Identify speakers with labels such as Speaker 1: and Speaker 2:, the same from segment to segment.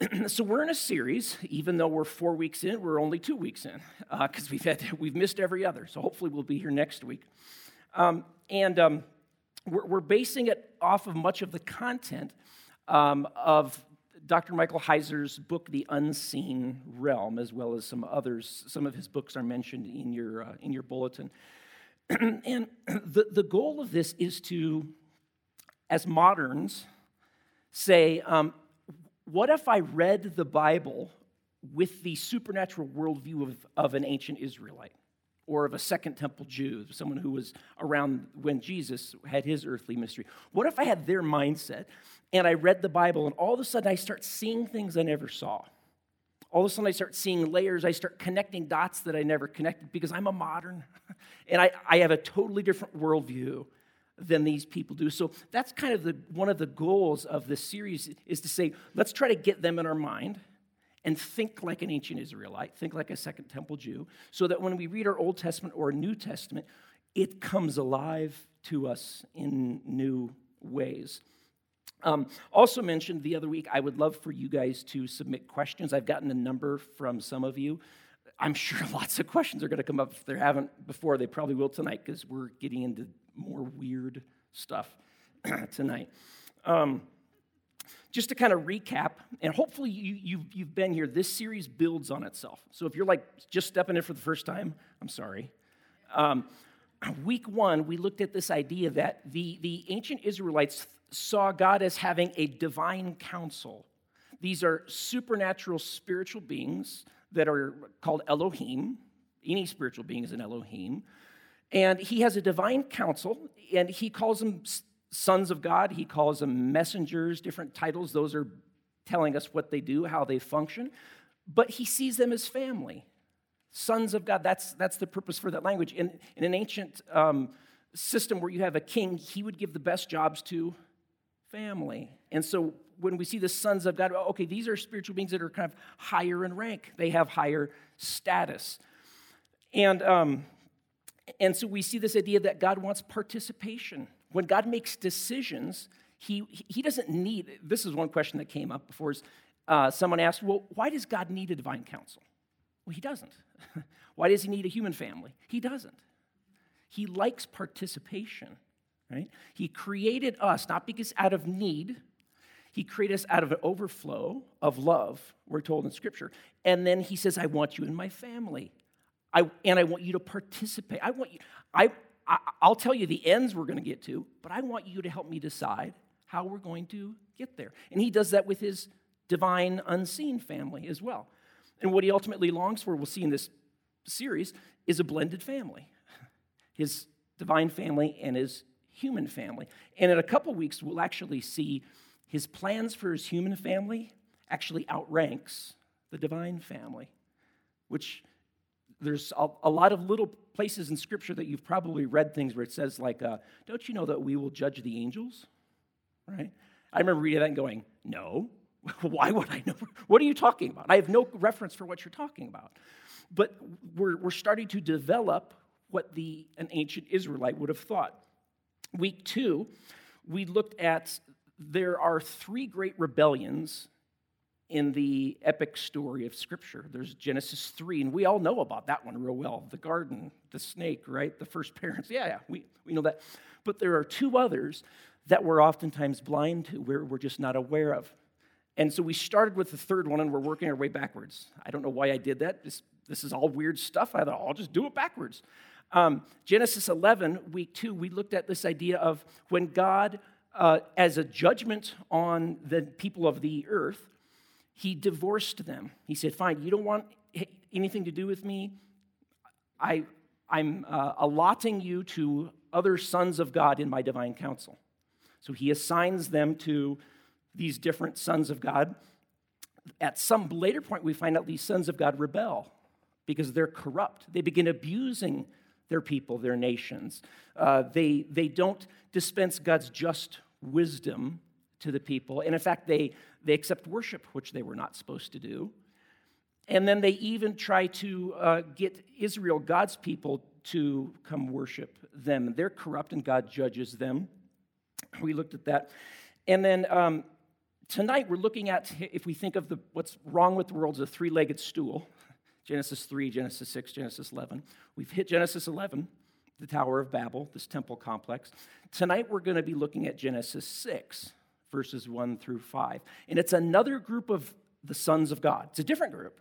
Speaker 1: so we're in a series, even though we're four weeks in, we're only two weeks in because uh, we've had we've missed every other. So hopefully we'll be here next week, um, and um, we're, we're, basing it off of much of the content um, of Dr. Michael Heiser's book, The Unseen Realm, as well as some others. Some of his books are mentioned in your uh, in your bulletin, and the the goal of this is to, as moderns, say um, what if I read the Bible with the supernatural worldview of, of an ancient Israelite or of a Second Temple Jew, someone who was around when Jesus had his earthly ministry? What if I had their mindset and I read the Bible and all of a sudden I start seeing things I never saw? All of a sudden I start seeing layers, I start connecting dots that I never connected because I'm a modern and I, I have a totally different worldview than these people do. So that's kind of the, one of the goals of this series is to say, let's try to get them in our mind and think like an ancient Israelite, think like a Second Temple Jew, so that when we read our Old Testament or New Testament, it comes alive to us in new ways. Um, also mentioned the other week, I would love for you guys to submit questions. I've gotten a number from some of you. I'm sure lots of questions are going to come up. If they haven't before, they probably will tonight because we're getting into more weird stuff tonight. Um, just to kind of recap, and hopefully you, you've, you've been here, this series builds on itself. So if you're like just stepping in for the first time, I'm sorry. Um, week one, we looked at this idea that the, the ancient Israelites saw God as having a divine council. These are supernatural spiritual beings that are called Elohim. Any spiritual being is an Elohim. And he has a divine council, and he calls them sons of God. He calls them messengers, different titles. Those are telling us what they do, how they function. But he sees them as family, sons of God. That's, that's the purpose for that language. In, in an ancient um, system where you have a king, he would give the best jobs to family. And so when we see the sons of God, okay, these are spiritual beings that are kind of higher in rank, they have higher status. And um, and so we see this idea that God wants participation. When God makes decisions, he, he doesn't need, this is one question that came up before. Is, uh, someone asked, well, why does God need a divine council? Well, he doesn't. why does he need a human family? He doesn't. He likes participation, right? He created us not because out of need, he created us out of an overflow of love, we're told in Scripture. And then he says, I want you in my family. I, and I want you to participate. I want you, I, I, I'll tell you the ends we're going to get to, but I want you to help me decide how we're going to get there. And he does that with his divine unseen family as well. And what he ultimately longs for, we'll see in this series, is a blended family his divine family and his human family. And in a couple weeks, we'll actually see his plans for his human family actually outranks the divine family, which there's a, a, lot of little places in Scripture that you've probably read things where it says, like, uh, don't you know that we will judge the angels? Right? I remember reading that and going, no. Why would I know? What are you talking about? I have no reference for what you're talking about. But we're, we're starting to develop what the, an ancient Israelite would have thought. Week two, we looked at there are three great rebellions in the epic story of Scripture. There's Genesis 3, and we all know about that one real well the garden, the snake, right? The first parents. Yeah, yeah, we, we know that. But there are two others that we're oftentimes blind to, where we're just not aware of. And so we started with the third one, and we're working our way backwards. I don't know why I did that. This, this is all weird stuff. I thought, I'll just do it backwards. Um, Genesis 11, week two, we looked at this idea of when God, uh, as a judgment on the people of the earth, he divorced them. He said, Fine, you don't want anything to do with me. I, I'm uh, allotting you to other sons of God in my divine council. So he assigns them to these different sons of God. At some later point, we find out these sons of God rebel because they're corrupt. They begin abusing their people, their nations. Uh, they, they don't dispense God's just wisdom to the people. And in fact, they, they accept worship, which they were not supposed to do. And then they even try to uh, get Israel, God's people, to come worship them. They're corrupt and God judges them. We looked at that. And then um, tonight we're looking at, if we think of the, what's wrong with the world as a three legged stool Genesis 3, Genesis 6, Genesis 11. We've hit Genesis 11, the Tower of Babel, this temple complex. Tonight we're going to be looking at Genesis 6, verses 1 through 5. And it's another group of the sons of God. It's a different group,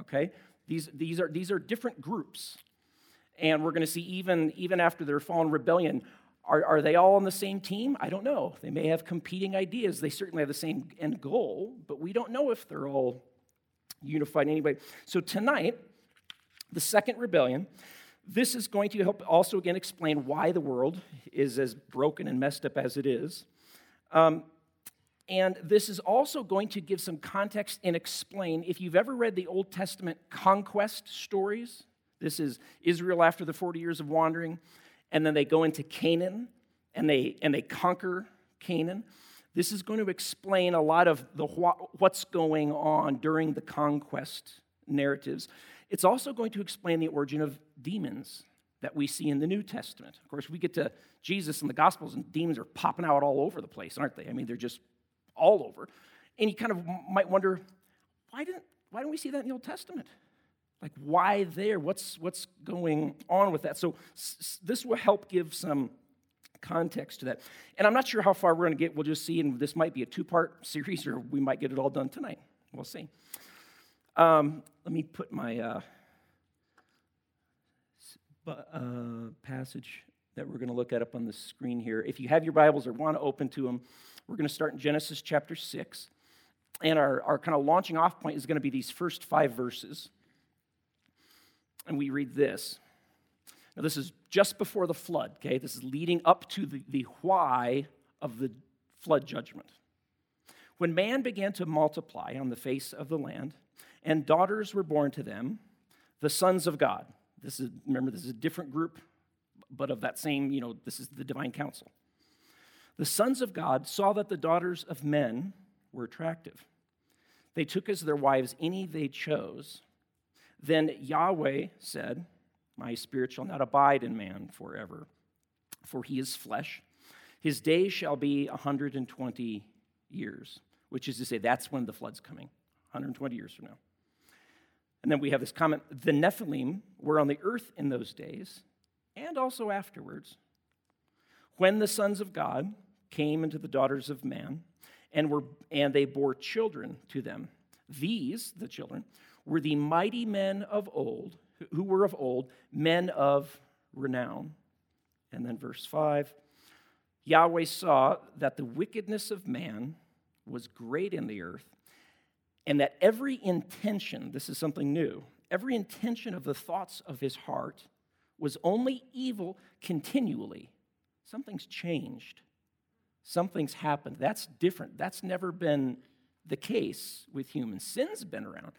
Speaker 1: okay? These, these, are, these are different groups. And we're going to see even, even after their fallen rebellion, are, are they all on the same team? I don't know. They may have competing ideas. They certainly have the same end goal, but we don't know if they're all unified anyway. So tonight, the second rebellion, this is going to help also again explain why the world is as broken and messed up as it is. Um, and this is also going to give some context and explain if you've ever read the Old Testament conquest stories, this is Israel after the 40 years of wandering, and then they go into Canaan and they, and they conquer Canaan. This is going to explain a lot of the what's going on during the conquest narratives. It's also going to explain the origin of demons that we see in the New Testament. Of course, we get to Jesus in the Gospels, and demons are popping out all over the place, aren't they? I mean, they're just all over. And you kind of might wonder, why didn't, why don't we see that in the Old Testament? Like, why there? What's, what's going on with that? So, s- this will help give some context to that. And I'm not sure how far we're going to get. We'll just see. And this might be a two part series, or we might get it all done tonight. We'll see. Um, let me put my uh, uh, passage that we're going to look at up on the screen here. If you have your Bibles or want to open to them, we're going to start in Genesis chapter 6. And our, our kind of launching off point is going to be these first five verses. And we read this now, this is just before the flood, okay? This is leading up to the, the why of the flood judgment. When man began to multiply on the face of the land, and daughters were born to them, the sons of God. This is, remember, this is a different group, but of that same, you know, this is the divine council. The sons of God saw that the daughters of men were attractive. They took as their wives any they chose. Then Yahweh said, my spirit shall not abide in man forever, for he is flesh. His days shall be 120 years, which is to say, that's when the flood's coming, 120 years from now. And then we have this comment the Nephilim were on the earth in those days and also afterwards, when the sons of God came into the daughters of man and, were, and they bore children to them. These, the children, were the mighty men of old who were of old, men of renown. And then verse 5 Yahweh saw that the wickedness of man was great in the earth, and that every intention, this is something new, every intention of the thoughts of his heart was only evil continually. Something's changed. Something's happened. That's different. That's never been the case with humans. Sin's been around,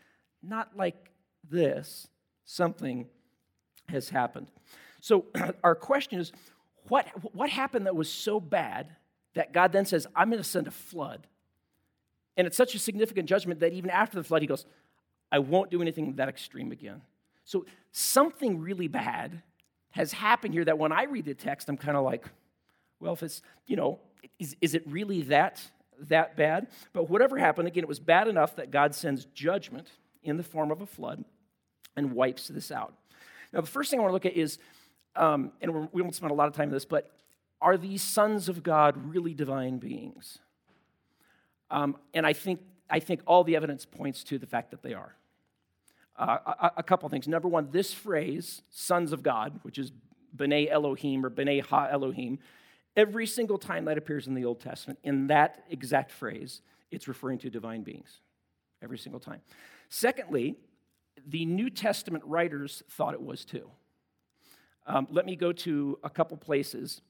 Speaker 1: not like this something has happened. So, our question is what, what happened that was so bad that God then says, I'm going to send a flood? And it's such a significant judgment that even after the flood, he goes, I won't do anything that extreme again. So, something really bad has happened here that when I read the text, I'm kind of like, well, if it's, you know, is, is it really that, that bad? But whatever happened, again, it was bad enough that God sends judgment in the form of a flood and wipes this out. Now, the first thing I want to look at is, um, and we won't spend a lot of time on this, but are these sons of God really divine beings? Um, and I think, I think all the evidence points to the fact that they are. Uh, a, a, couple things. Number one, this phrase, sons of God, which is B'nai Elohim or B'nai Ha Elohim, every single time that appears in the Old Testament, in that exact phrase, it's referring to divine beings. Every single time. Secondly, the New Testament writers thought it was too. Um, let me go to a couple places.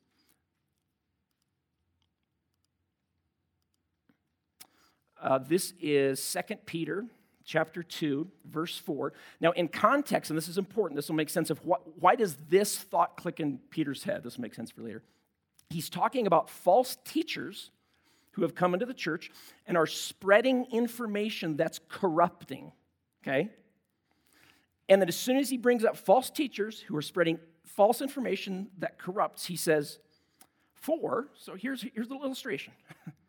Speaker 1: Uh, this is 2 Peter chapter 2 verse 4 now in context and this is important this will make sense of what, why does this thought click in peter's head? This will make sense for later. He's talking about false teachers who have come into the church and are spreading information that's corrupting okay? And then as soon as he brings up false teachers who are spreading false information that corrupts, he says, For, so here's, here's the illustration.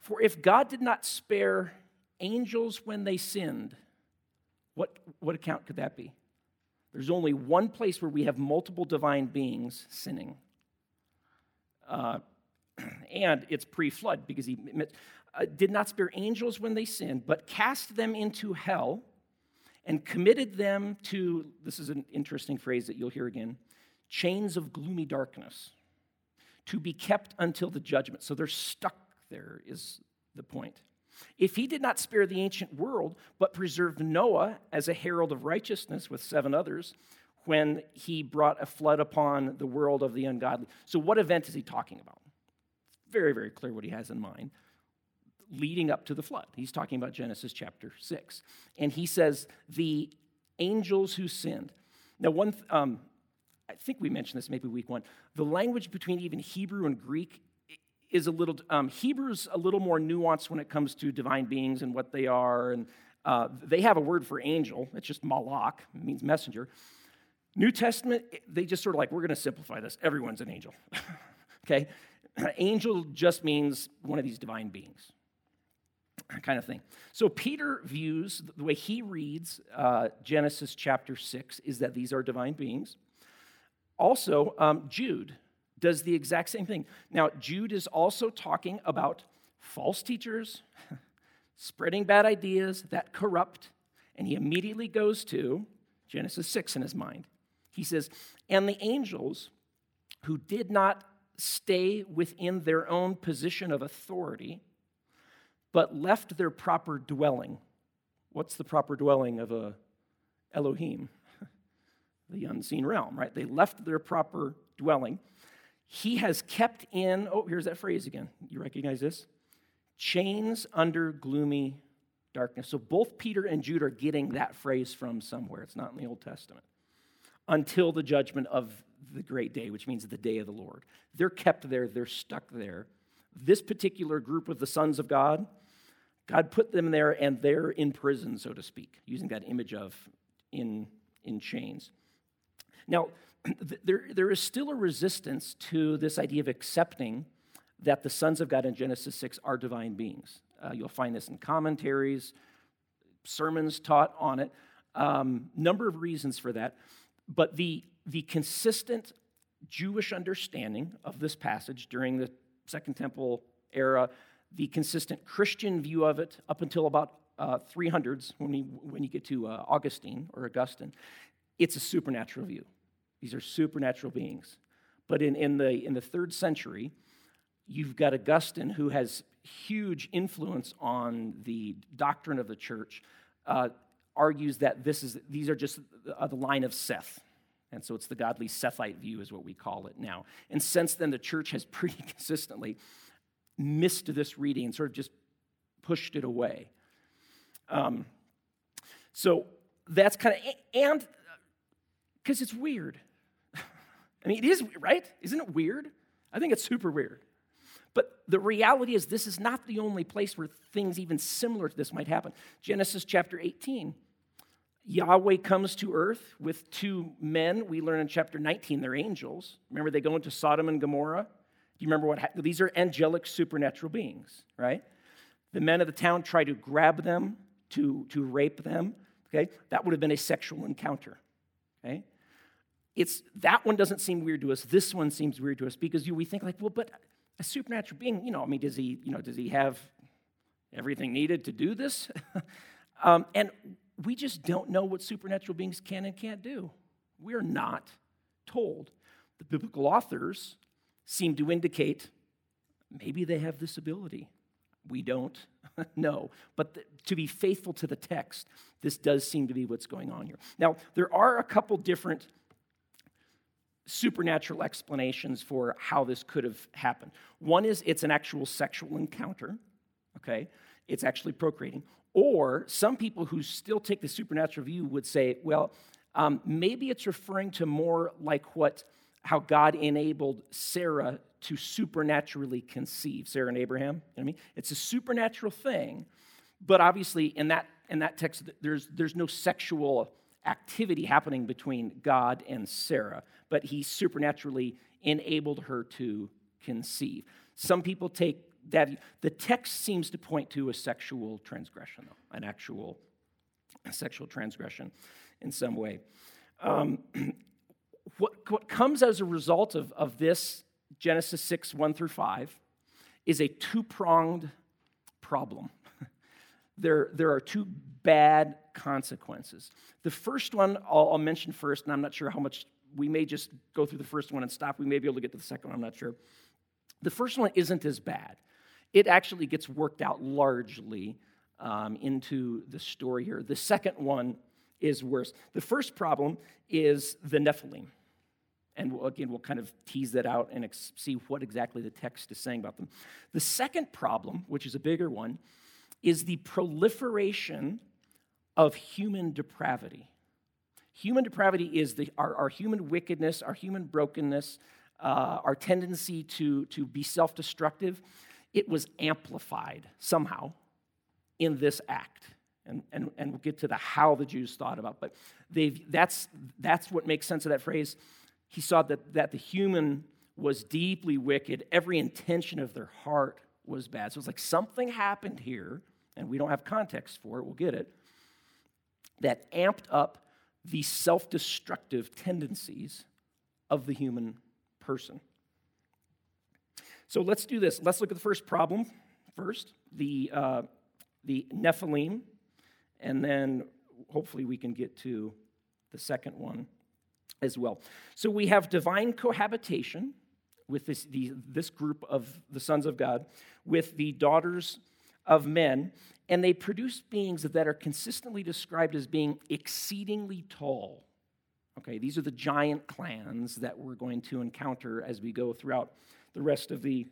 Speaker 1: For if God did not spare angels when they sinned, what, what account could that be? There's only one place where we have multiple divine beings sinning. Uh, and it's pre flood because he uh, did not spare angels when they sinned, but cast them into hell and committed them to this is an interesting phrase that you'll hear again chains of gloomy darkness to be kept until the judgment. So they're stuck there, is the point. If he did not spare the ancient world, but preserved Noah as a herald of righteousness with seven others, when he brought a flood upon the world of the ungodly. So, what event is he talking about? Very, very clear what he has in mind. Leading up to the flood. He's talking about Genesis chapter 6. And he says, the angels who sinned. Now, one, um, I think we mentioned this maybe week one. The language between even Hebrew and Greek is a little, um, Hebrew's a little more nuanced when it comes to divine beings and what they are. And uh, they have a word for angel, it's just malak, it means messenger. New Testament, they just sort of like, we're going to simplify this. Everyone's an angel. okay? Angel just means one of these divine beings, kind of thing. So Peter views, the way he reads uh, Genesis chapter 6 is that these are divine beings. Also, um, Jude does the exact same thing. Now, Jude is also talking about false teachers spreading bad ideas that corrupt, and he immediately goes to Genesis 6 in his mind. He says, And the angels who did not stay within their own position of authority, but left their proper dwelling. What's the proper dwelling of a Elohim? the unseen realm, right? They left their proper dwelling he has kept in, oh, here's that phrase again. You recognize this? Chains under gloomy darkness. So both Peter and Jude are getting that phrase from somewhere. It's not in the Old Testament. Until the judgment of the great day, which means the day of the Lord. They're kept there, they're stuck there. This particular group of the sons of God, God put them there and they're in prison, so to speak, using that image of in, in chains. Now, there, there is still a resistance to this idea of accepting that the sons of God in Genesis 6 are divine beings. Uh, you'll find this in commentaries, sermons taught on it. Um, number of reasons for that. But the, the consistent Jewish understanding of this passage during the Second Temple era, the consistent Christian view of it up until about uh, 300s, when, we, when you get to uh, Augustine or Augustine, it's a supernatural view. These are supernatural beings. But in, in, the, in the third century, you've got Augustine who has huge influence on the doctrine of the church, uh, argues that this is, these are just the, uh, the line of Seth. And so it's the godly Sethite view, is what we call it now. And since then, the church has pretty consistently missed this reading and sort of just pushed it away. Um, so that's kind of, and because it's weird. I mean, it is, right? Isn't it weird? I think it's super weird. But the reality is, this is not the only place where things even similar to this might happen. Genesis chapter 18. Yahweh comes to earth with two men. We learn in chapter 19 they're angels. Remember, they go into Sodom and Gomorrah? Do you remember what happened? These are angelic supernatural beings, right? The men of the town try to grab them, to, to rape them. Okay? That would have been a sexual encounter. Okay? It's that one doesn't seem weird to us. This one seems weird to us because you, we think like, well, but a supernatural being, you know, I mean, does he, you know, does he have everything needed to do this? um, and we just don't know what supernatural beings can and can't do. We're not told. The biblical authors seem to indicate maybe they have this ability. We don't know. But the, to be faithful to the text, this does seem to be what's going on here. Now, there are a couple different supernatural explanations for how this could have happened. One is it's an actual sexual encounter, okay? It's actually procreating. Or some people who still take the supernatural view would say, well, um, maybe it's referring to more like what how God enabled Sarah to supernaturally conceive, Sarah and Abraham. You know what I mean? It's a supernatural thing, but obviously in that in that text, there's there's no sexual activity happening between God and Sarah, but he supernaturally enabled her to conceive. Some people take that the text seems to point to a sexual transgression, though, an actual sexual transgression in some way. Um, what, what comes as a result of, of this, Genesis 6, 1 through 5, is a two pronged problem. There, there are two bad consequences. The first one I'll, I'll mention first, and I'm not sure how much we may just go through the first one and stop. We may be able to get to the second one, I'm not sure. The first one isn't as bad. It actually gets worked out largely um, into the story here. The second one is worse. The first problem is the Nephilim. And again, we'll kind of tease that out and ex- see what exactly the text is saying about them. The second problem, which is a bigger one, is the proliferation of human depravity. Human depravity is the, our, our human wickedness, our human brokenness, uh, our tendency to, to be self destructive. It was amplified somehow in this act. And, and, and we'll get to the how the Jews thought about. But they've, that's, that's what makes sense of that phrase. He saw that, that the human was deeply wicked. Every intention of their heart was bad. So it's like something happened here, and we don't have context for it. We'll get it. That amped up the self destructive tendencies of the human person. So let's do this. Let's look at the first problem first the, uh, the Nephilim, and then hopefully we can get to the second one as well. So we have divine cohabitation with this, the, this group of the sons of God with the daughters of men, and they produce beings that are consistently described as being exceedingly tall. Okay, these are the giant clans that we're going to encounter as we go throughout the rest of the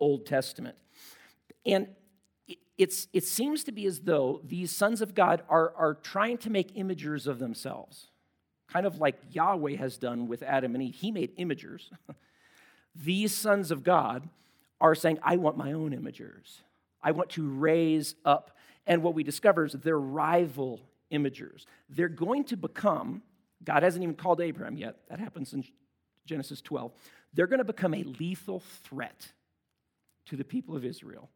Speaker 1: Old Testament. And it's, it seems to be as though these sons of God are, are trying to make imagers of themselves, kind of like Yahweh has done with Adam and Eve. He made imagers. these sons of God are saying, I want my own imagers. I want to raise up. And what we discover is they're rival imagers. They're going to become, God hasn't even called Abraham yet, that happens in Genesis 12. They're going to become a lethal threat to the people of Israel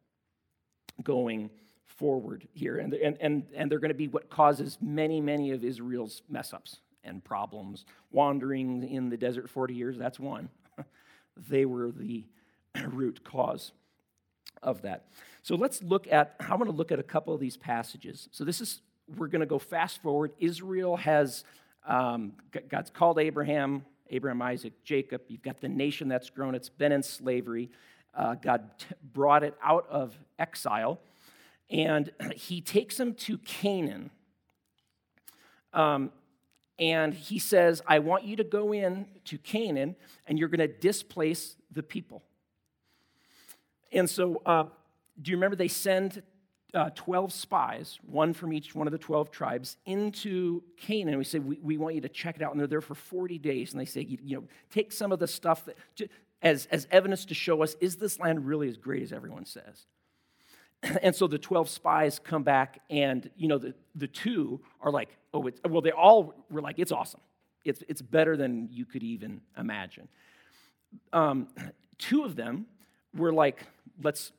Speaker 1: going forward here. And, and, and, and they're going to be what causes many, many of Israel's mess ups and problems. Wandering in the desert 40 years, that's one. They were the root cause of that. So let's look at, I want to look at a couple of these passages. So this is, we're going to go fast forward. Israel has, um, God's called Abraham, Abraham, Isaac, Jacob. You've got the nation that's grown, it's been in slavery. Uh, God t- brought it out of exile, and he takes them to Canaan. Um, and he says, I want you to go in to Canaan, and you're going to displace the people. And so, uh, do you remember they send uh, 12 spies, one from each one of the 12 tribes, into Canaan. And we say, we, we want you to check it out. And they're there for 40 days. And they say, you, you know, take some of the stuff that, as, as evidence to show us, is this land really as great as everyone says? And so the 12 spies come back, and, you know, the, the two are like, oh, it's, well, they all were like, it's awesome. It's, it's better than you could even imagine. Um, two of them were like, let's,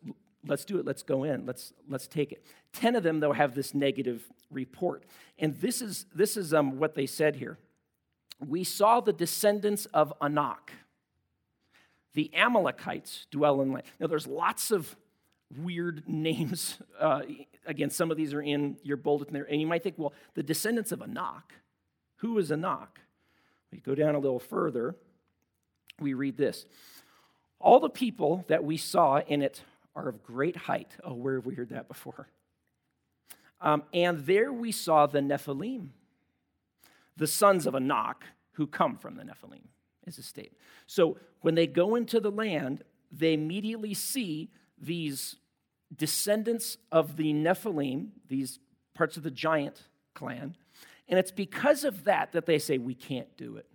Speaker 1: let's do it, let's go in, let's, let's take it. 10 of them, though, have this negative report. And this is, this is um, what they said here. We saw the descendants of Anak the Amalekites dwell in land. Now, there's lots of weird names. Uh, again, some of these are in your bulletin there. And you might think, well, the descendants of Anak. Who is Anak? We go down a little further. We read this All the people that we saw in it are of great height. Oh, where have we heard that before? Um, and there we saw the Nephilim, the sons of Anak, who come from the Nephilim is a statement. So when they go into the land, they immediately see these descendants of the Nephilim, these parts of the giant clan, and it's because of that that they say, We can't do it.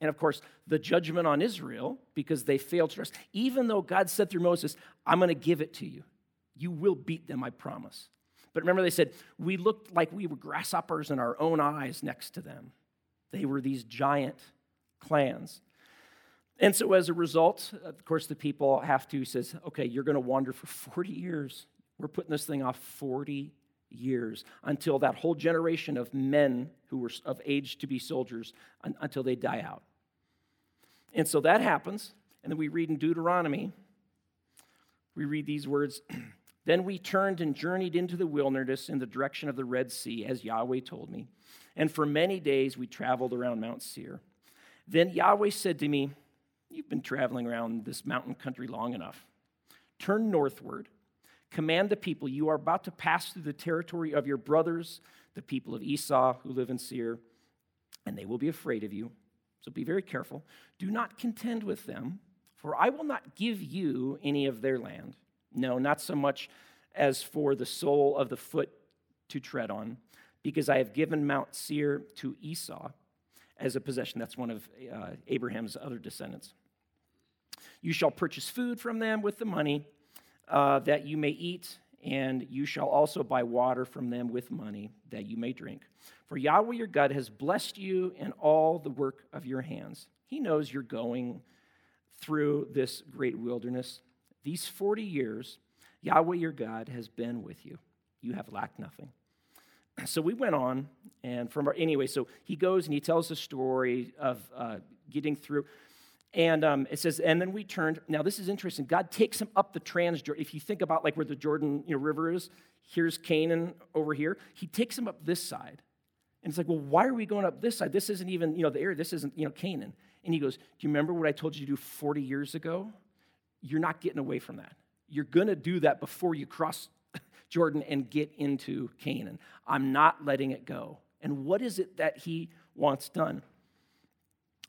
Speaker 1: And of course, the judgment on Israel, because they failed to trust, even though God said through Moses, I'm going to give it to you. You will beat them, I promise. But remember, they said, We looked like we were grasshoppers in our own eyes next to them. They were these giant clans. And so as a result, of course, the people have to, says, okay, you're going to wander for 40 years. We're putting this thing off 40 years until that whole generation of men who were of age to be soldiers until they die out. And so that happens. And then we read in Deuteronomy, we read these words Then we turned and journeyed into the wilderness in the direction of the Red Sea, as Yahweh told me. And for many days we traveled around Mount Seir. Then Yahweh said to me, You've been traveling around this mountain country long enough. Turn northward Command the people, you are about to pass through the territory of your brothers, the people of Esau who live in Seir, and they will be afraid of you. So be very careful. Do not contend with them, for I will not give you any of their land. No, not so much as for the sole of the foot to tread on, because I have given Mount Seir to Esau as a possession. That's one of uh, Abraham's other descendants. You shall purchase food from them with the money uh, that you may eat, and you shall also buy water from them with money that you may drink. For Yahweh your God has blessed you in all the work of your hands. He knows you're going through this great wilderness. These 40 years, Yahweh your God has been with you. You have lacked nothing. So we went on, and from our, anyway, so he goes and he tells the story of uh, getting through. And um, it says, and then we turned. Now, this is interesting. God takes him up the Trans Jordan. If you think about like where the Jordan you know, River is, here's Canaan over here. He takes him up this side. And it's like, well, why are we going up this side? This isn't even, you know, the area. This isn't, you know, Canaan. And he goes, do you remember what I told you to do 40 years ago? You're not getting away from that. You're going to do that before you cross Jordan and get into Canaan. I'm not letting it go. And what is it that he wants done?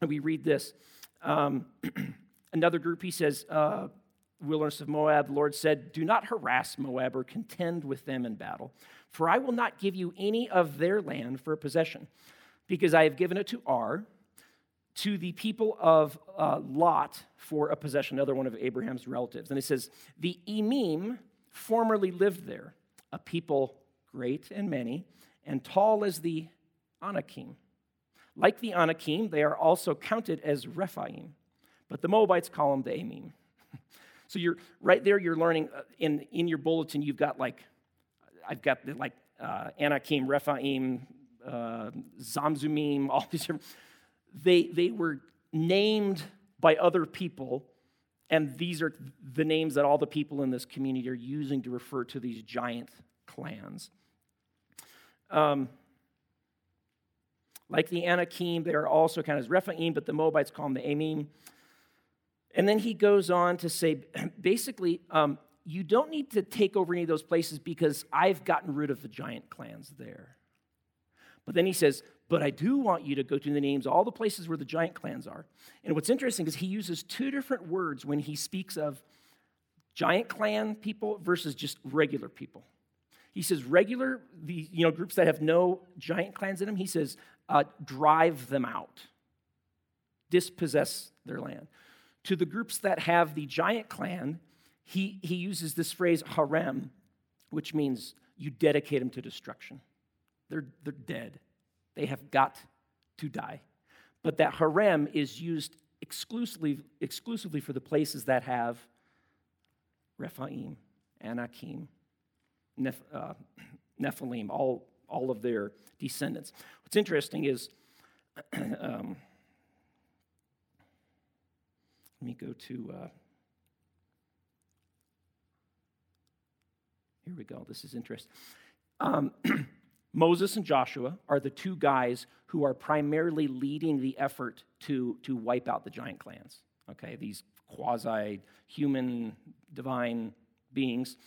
Speaker 1: And we read this. Um, another group, he says, uh, wilderness of Moab, the Lord said, Do not harass Moab or contend with them in battle, for I will not give you any of their land for a possession, because I have given it to Ar, to the people of uh, Lot for a possession, another one of Abraham's relatives. And he says, The Emim formerly lived there, a people great and many, and tall as the Anakim. Like the Anakim, they are also counted as Rephaim, but the Moabites call them the Amim. so you're right there, you're learning uh, in, in your bulletin, you've got like, I've got the, like uh, Anakim, Rephaim, uh, Zamzumim, all these different, they, they were named by other people, and these are the names that all the people in this community are using to refer to these giant clans. Um, like the Anakim, they are also kind of Rephaim, but the Moabites call them the Amim. And then he goes on to say basically, um, you don't need to take over any of those places because I've gotten rid of the giant clans there. But then he says, but I do want you to go to the names, all the places where the giant clans are. And what's interesting is he uses two different words when he speaks of giant clan people versus just regular people. He says regular, the you know groups that have no giant clans in them. He says uh, drive them out, dispossess their land. To the groups that have the giant clan, he, he uses this phrase herem, which means you dedicate them to destruction. They're, they're dead, they have got to die. But that herem is used exclusively, exclusively for the places that have Rephaim, Anakim, Neph, uh, Nephilim, all, all of their descendants. What's interesting is, um, let me go to, uh, here we go. This is interesting. Um, Moses and Joshua are the two guys who are primarily leading the effort to, to wipe out the giant clans, okay? These quasi human, divine beings.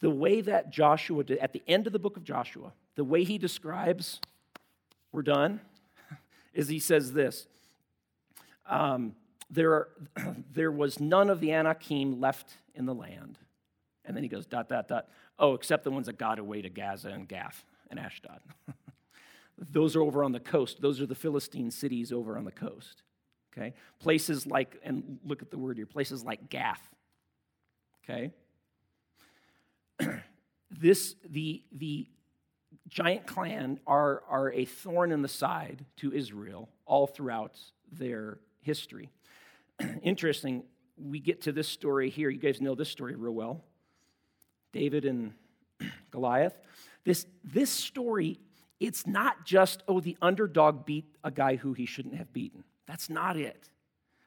Speaker 1: The way that Joshua did, at the end of the book of Joshua, the way he describes, we're done, is he says this um, there, are, there was none of the Anakim left in the land. And then he goes, dot, dot, dot. Oh, except the ones that got away to Gaza and Gath and Ashdod. Those are over on the coast. Those are the Philistine cities over on the coast. Okay? Places like, and look at the word here, places like Gath. Okay? this, the, the giant clan are, are a thorn in the side to Israel all throughout their history. interesting. We get to this story here. You guys know this story real well David and Goliath. This, this story, it's not just, oh, the underdog beat a guy who he shouldn't have beaten. That's not it.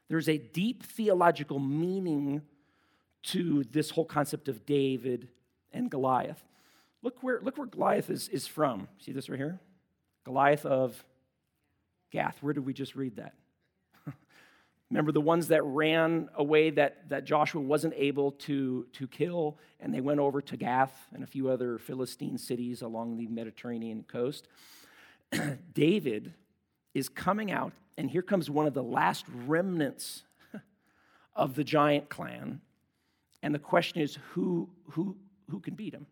Speaker 1: There's a deep theological meaning to this whole concept of David and Goliath. Look where, look where Goliath is, is from. See this right here? Goliath of Gath. Where did we just read that? Remember the ones that ran away that, that Joshua wasn't able to, to kill, and they went over to Gath and a few other Philistine cities along the Mediterranean coast? David is coming out, and here comes one of the last remnants of the giant clan. And the question is who, who, who can beat him?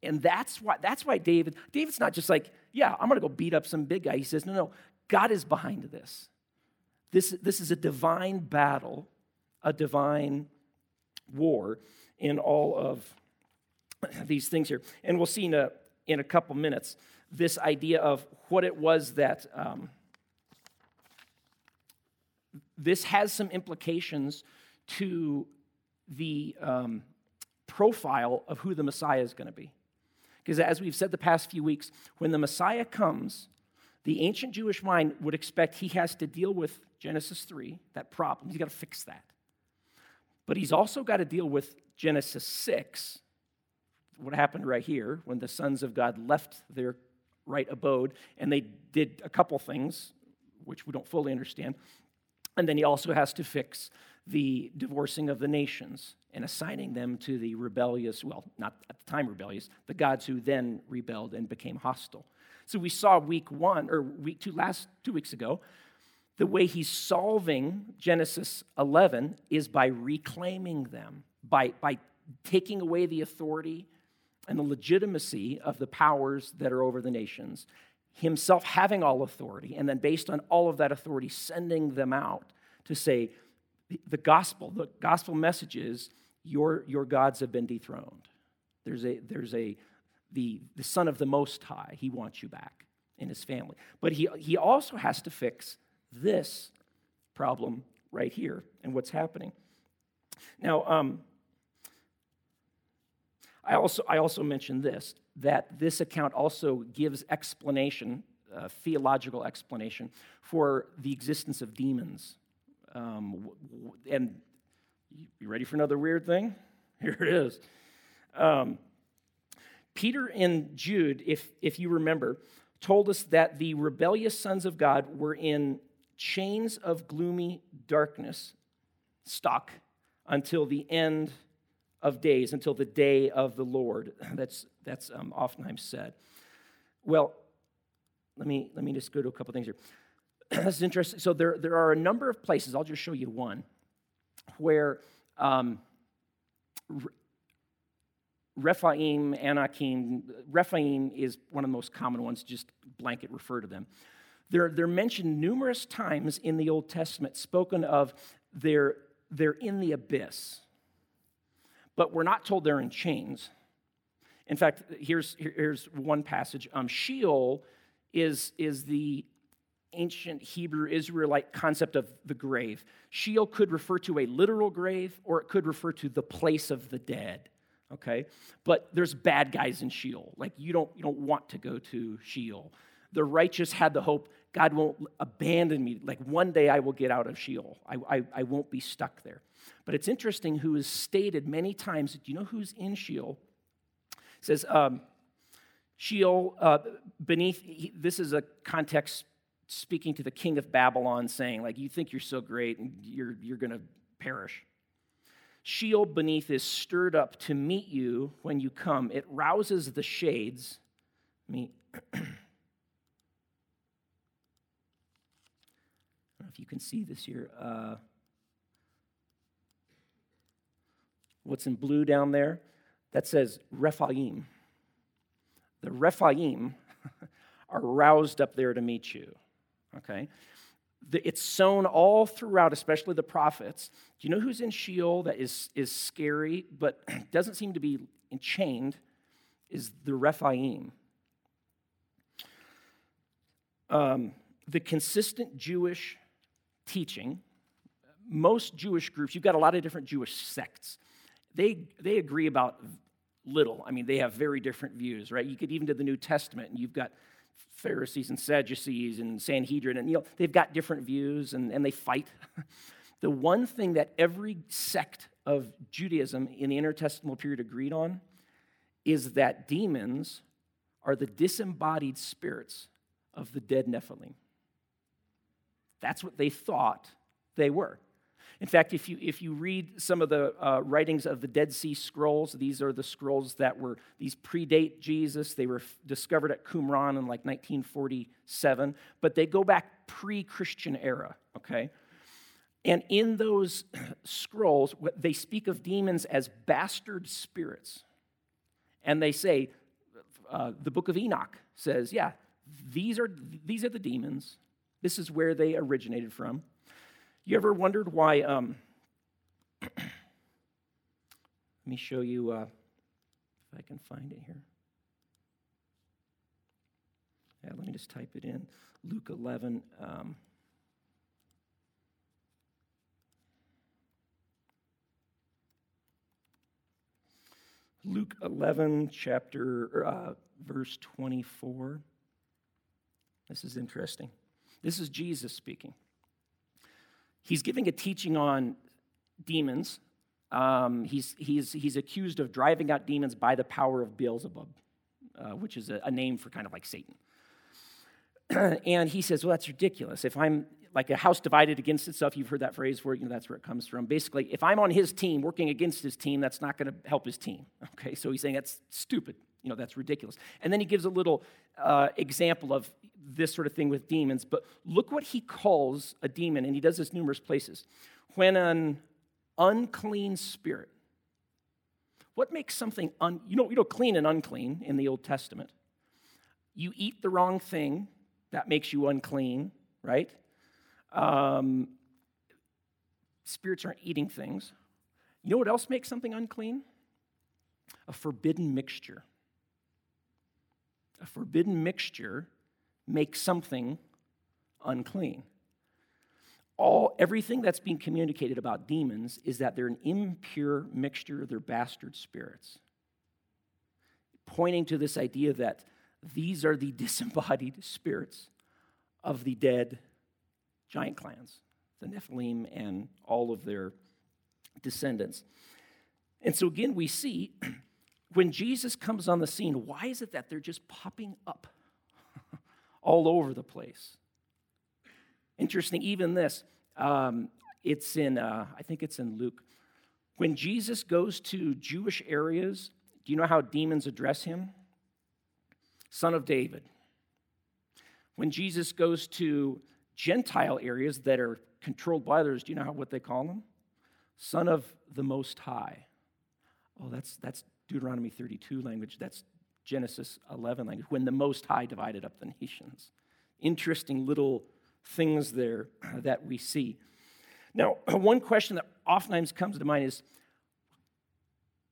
Speaker 1: And that's why, that's why David, David's not just like, yeah, I'm to go beat up some big guy. He says, no, no, God is behind this. This, this is a divine battle, a divine war in all of these things here. And we'll see in a, in a couple minutes this idea of what it was that um, this has some implications to the um, profile of who the Messiah is going to be. Because as we've said the past few weeks, when the Messiah comes, the ancient Jewish mind would expect he has to deal with Genesis 3, that problem. He's got to fix that. But he's also got to deal with Genesis 6, what happened right here when the sons of God left their right abode and they did a couple things, which we don't fully understand. And then he also has to fix the divorcing of the nations and assigning them to the rebellious, well, not at the time rebellious, the gods who then rebelled and became hostile. So we saw week one, or week two, last two weeks ago, the way he's solving Genesis 11 is by reclaiming them, by, by taking away the authority and the legitimacy of the powers that are over the nations, himself having all authority, and then based on all of that authority, sending them out to say, the gospel, the gospel message is your, your gods have been dethroned. There's a, there's a, the, the son of the Most High, he wants you back in his family. But he, he also has to fix this problem right here and what's happening. Now, um, I also, I also mentioned this that this account also gives explanation, uh, theological explanation, for the existence of demons um, and you ready for another weird thing? Here it is. Um, Peter and Jude, if, if you remember, told us that the rebellious sons of God were in chains of gloomy darkness, stuck until the end of days, until the day of the Lord. That's, that's um, oftentimes said. Well, let me, let me just go to a couple things here. this is interesting. So there, there are a number of places, I'll just show you one, where um, Rephaim, Anakim, Rephaim is one of the most common ones, just blanket refer to them. They're, they're mentioned numerous times in the Old Testament, spoken of they're, they're in the abyss. But we're not told they're in chains. In fact, here's, here's one passage. Um, Sheol is, is the ancient Hebrew Israelite concept of the grave. Sheol could refer to a literal grave or it could refer to the place of the dead. Okay? But there's bad guys in Sheol. Like you don't, you don't want to go to Sheol. The righteous had the hope God won't abandon me. Like one day I will get out of Sheol. I, I, I won't be stuck there. But it's interesting who is stated many times. Do you know who's in Sheol? It says, um, Sheol, uh, beneath, this is a context speaking to the king of Babylon, saying, like, you think you're so great and you're, you're going to perish. Sheol beneath is stirred up to meet you when you come. It rouses the shades. Me. I don't know if you can see this here. Uh, what's in blue down there? That says Rephaim. The Rephaim are roused up there to meet you okay? It's sown all throughout, especially the prophets. Do you know who's in Sheol that is, is scary but doesn't seem to be enchained? Is the Rephaim. Um, the consistent Jewish teaching, most Jewish groups, you've got a lot of different Jewish sects. They, they agree about little. I mean, they have very different views, right? You could even to the New Testament, and you've got Pharisees and Sadducees and Sanhedrin, and you know, they've got different views and, and they fight. the one thing that every sect of Judaism in the intertestamental period agreed on is that demons are the disembodied spirits of the dead Nephilim. That's what they thought they were. In fact, if you, if you read some of the uh, writings of the Dead Sea Scrolls, these are the scrolls that were, these predate Jesus. They were f- discovered at Qumran in like 1947, but they go back pre Christian era, okay? And in those scrolls, they speak of demons as bastard spirits. And they say, uh, the book of Enoch says, yeah, these are, these are the demons. This is where they originated from. You ever wondered why? Um, let me show you uh, if I can find it here. Yeah, let me just type it in. Luke 11. Um, Luke 11, chapter, uh, verse 24. This is interesting. This is Jesus speaking. He's giving a teaching on demons. Um, he's, he's, he's accused of driving out demons by the power of Beelzebub, uh, which is a, a name for kind of like Satan. and he says, Well, that's ridiculous. If I'm like a house divided against itself, you've heard that phrase where you know that's where it comes from. Basically, if I'm on his team working against his team, that's not going to help his team. Okay, so he's saying that's stupid. You know, that's ridiculous. And then he gives a little uh, example of this sort of thing with demons. But look what he calls a demon, and he does this numerous places. When an unclean spirit, what makes something un, you know you know clean and unclean in the Old Testament? You eat the wrong thing, that makes you unclean, right? Um, spirits aren't eating things. You know what else makes something unclean? A forbidden mixture. A forbidden mixture makes something unclean. All, everything that's being communicated about demons is that they're an impure mixture, they're bastard spirits. Pointing to this idea that these are the disembodied spirits of the dead giant clans, the Nephilim and all of their descendants. And so again, we see when Jesus comes on the scene, why is it that they're just popping up all over the place? Interesting, even this. Um, it's in, uh, I think it's in Luke. When Jesus goes to Jewish areas, do you know how demons address him? Son of David. When Jesus goes to Gentile areas that are controlled by others, do you know how, what they call them? Son of the Most High. Oh, that's, that's Deuteronomy 32 language. That's Genesis 11 language, when the Most High divided up the nations. Interesting little things there that we see. Now, one question that oftentimes comes to mind is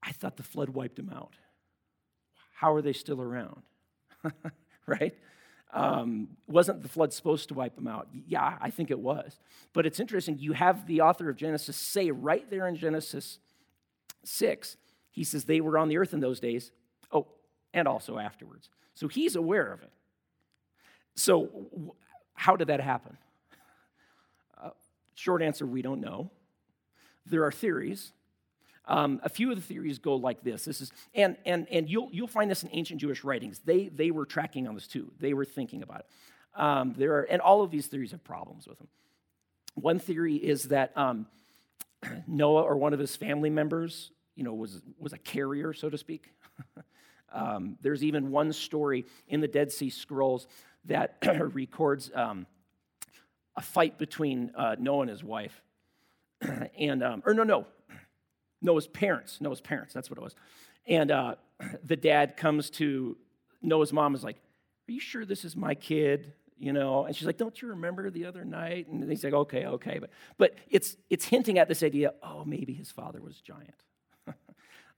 Speaker 1: I thought the flood wiped them out. How are they still around? right? Um, wasn't the flood supposed to wipe them out? Yeah, I think it was. But it's interesting. You have the author of Genesis say right there in Genesis 6, he says they were on the earth in those days. Oh, and also afterwards. So he's aware of it. So, how did that happen? Uh, short answer we don't know. There are theories. Um, a few of the theories go like this. This is, and, and, and you'll, you'll find this in ancient Jewish writings. They, they were tracking on this too. They were thinking about it. Um, there are, and all of these theories have problems with them. One theory is that um, Noah or one of his family members, you know, was, was a carrier, so to speak. Um, there's even one story in the Dead Sea Scrolls that records um, a fight between uh, Noah and his wife. and, um, or no, no, Noah's parents. Noah's parents, that's what it was. And uh, the dad comes to Noah's mom, is like, Are you sure this is my kid? You know, and she's like, Don't you remember the other night? And he's like, Okay, okay. But, but it's, it's hinting at this idea oh, maybe his father was giant.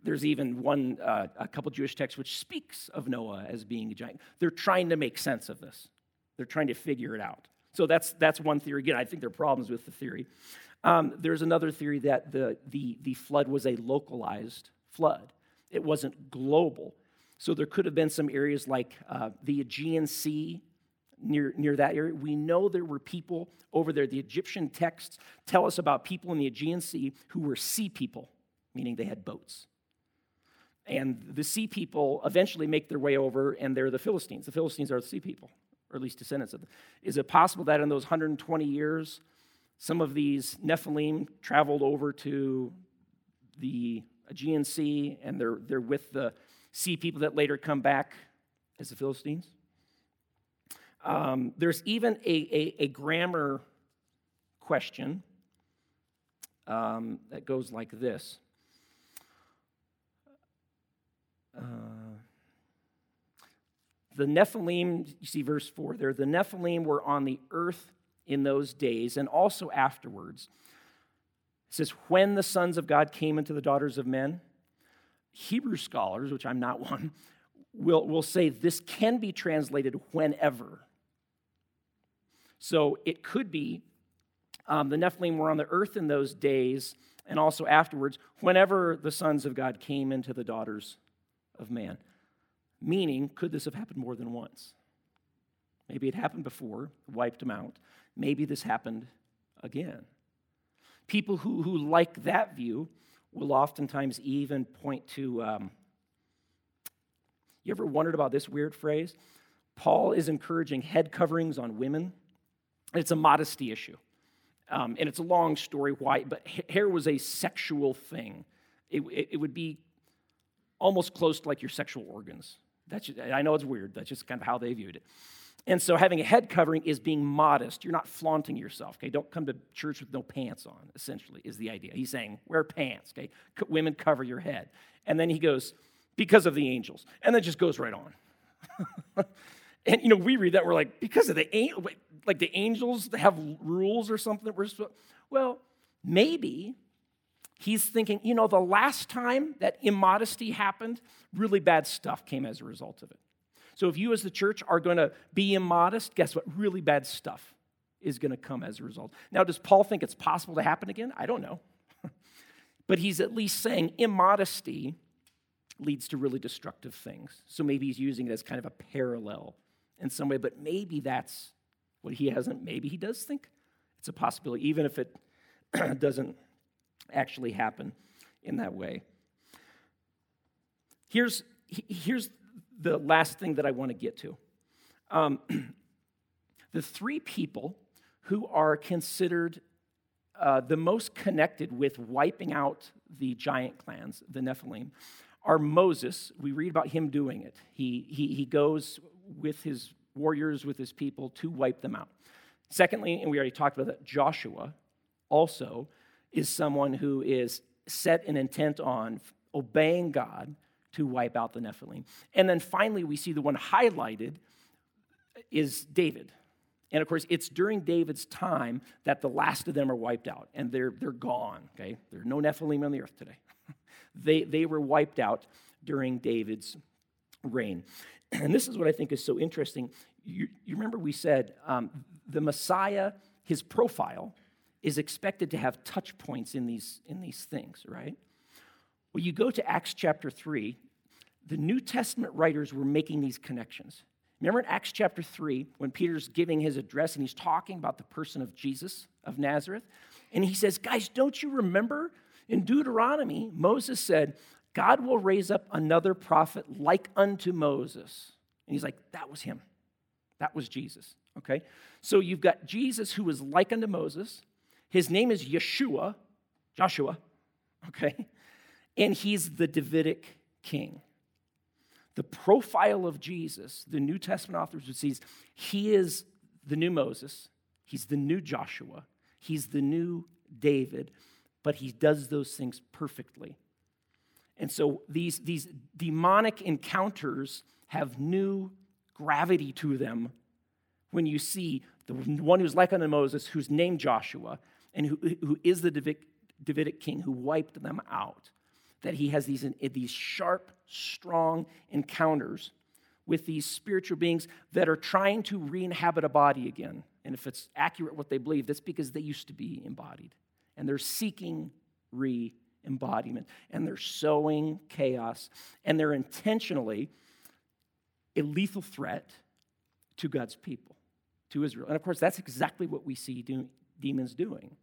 Speaker 1: There's even one, uh, a couple Jewish texts which speaks of Noah as being a giant. They're trying to make sense of this, they're trying to figure it out. So that's, that's one theory. Again, I think there are problems with the theory. Um, there's another theory that the, the, the flood was a localized flood, it wasn't global. So there could have been some areas like uh, the Aegean Sea near, near that area. We know there were people over there. The Egyptian texts tell us about people in the Aegean Sea who were sea people, meaning they had boats. And the sea people eventually make their way over, and they're the Philistines. The Philistines are the sea people, or at least descendants of them. Is it possible that in those 120 years, some of these Nephilim traveled over to the Aegean Sea and they're, they're with the sea people that later come back as the Philistines? Um, there's even a, a, a grammar question um, that goes like this. The Nephilim, you see verse 4 there, the Nephilim were on the earth in those days and also afterwards. It says, when the sons of God came into the daughters of men. Hebrew scholars, which I'm not one, will, will say this can be translated whenever. So it could be um, the Nephilim were on the earth in those days and also afterwards, whenever the sons of God came into the daughters of man. Meaning, could this have happened more than once? Maybe it happened before, wiped them out. Maybe this happened again. People who, who like that view will oftentimes even point to. Um, you ever wondered about this weird phrase? Paul is encouraging head coverings on women. It's a modesty issue. Um, and it's a long story why, but hair was a sexual thing. It, it, it would be almost close to like your sexual organs. That's just, I know it's weird. That's just kind of how they viewed it. And so having a head covering is being modest. You're not flaunting yourself, okay? Don't come to church with no pants on, essentially, is the idea. He's saying, wear pants, okay? Women cover your head. And then he goes, because of the angels. And then just goes right on. and, you know, we read that, we're like, because of the angels, like the angels have rules or something that we're supposed, well, maybe he's thinking, you know, the last time that immodesty happened, really bad stuff came as a result of it. So if you as the church are going to be immodest, guess what? Really bad stuff is going to come as a result. Now, does Paul think it's possible to happen again? I don't know. but he's at least saying immodesty leads to really destructive things. So maybe he's using it as kind of a parallel in some way, but maybe that's what he hasn't. Maybe he does think it's a possibility, even if it doesn't actually happen in that way. Here's, here's the last thing that I want to get to. Um, the three people who are considered uh, the most connected with wiping out the giant clans, the Nephilim, are Moses. We read about him doing it. He, he, he goes with his warriors, with his people to wipe them out. Secondly, and we already talked about that, Joshua also is someone who is set an intent on obeying God to wipe out the Nephilim. And then finally, we see the one highlighted is David. And of course, it's during David's time that the last of them are wiped out, and they're, they're gone, okay? There are no Nephilim on the earth today. they, they were wiped out during David's reign. And this is what I think is so interesting. You, you remember we said um, the Messiah, his profile, is expected to have touch points in these, in these things, right? Well, you go to Acts chapter 3, the New Testament writers were making these connections. Remember in Acts chapter 3, when Peter's giving his address and he's talking about the person of Jesus of Nazareth? And he says, Guys, don't you remember in Deuteronomy, Moses said, God will raise up another prophet like unto Moses. And he's like, That was him. That was Jesus. Okay? So you've got Jesus who was like unto Moses. His name is Yeshua, Joshua. Okay? and he's the Davidic king. The profile of Jesus, the New Testament authors would see, he is the new Moses, he's the new Joshua, he's the new David, but he does those things perfectly. And so these, these demonic encounters have new gravity to them when you see the one who's like unto Moses, who's named Joshua, and who, who is the Davidic, Davidic king who wiped them out that he has these, these sharp, strong encounters with these spiritual beings that are trying to re inhabit a body again. And if it's accurate what they believe, that's because they used to be embodied and they're seeking re embodiment, and they're sowing chaos, and they're intentionally a lethal threat to God's people, to Israel. And of course, that's exactly what we see do, demons doing,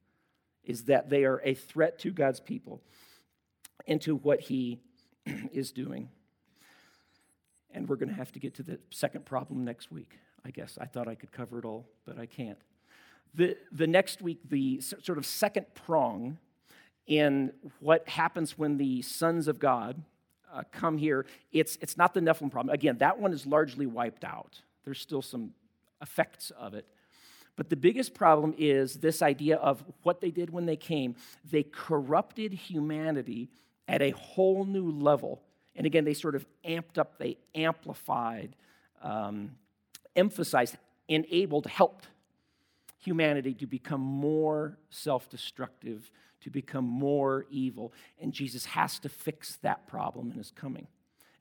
Speaker 1: is that they are a threat to God's people and to what he is doing. And we're going to have to get to the second problem next week, I guess. I thought I could cover it all, but I can't. The, the next week, the sort of second prong in what happens when the sons of God uh, come here, it's, it's not the Nephilim problem. Again, that one is largely wiped out. There's still some effects of it. But the biggest problem is this idea of what they did when they came. They corrupted humanity at a whole new level. And again, they sort of amped up, they amplified, um, emphasized, enabled, helped humanity to become more self destructive, to become more evil. And Jesus has to fix that problem in his coming.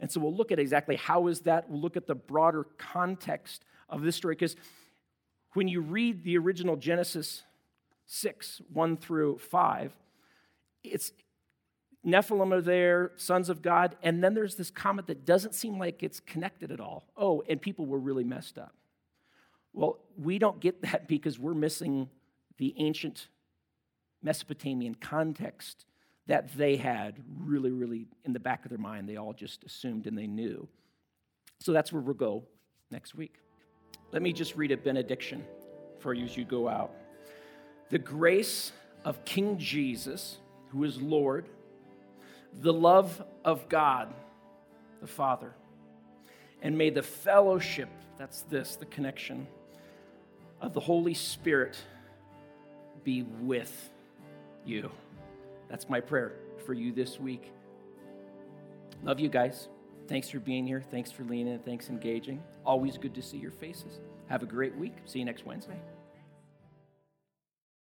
Speaker 1: And so we'll look at exactly how is that. We'll look at the broader context of this story because when you read the original Genesis 6, 1 through 5, it's Nephilim are there, sons of God, and then there's this comment that doesn't seem like it's connected at all. Oh, and people were really messed up. Well, we don't get that because we're missing the ancient Mesopotamian context that they had really, really in the back of their mind. They all just assumed and they knew. So that's where we'll go next week. Let me just read a benediction for you as you go out. The grace of King Jesus, who is Lord, the love of God, the Father, and may the fellowship, that's this, the connection, of the Holy Spirit be with you. That's my prayer for you this week. Love you guys. Thanks for being here. Thanks for leaning. Thanks engaging. Always good to see your faces. Have a great week. See you next Wednesday.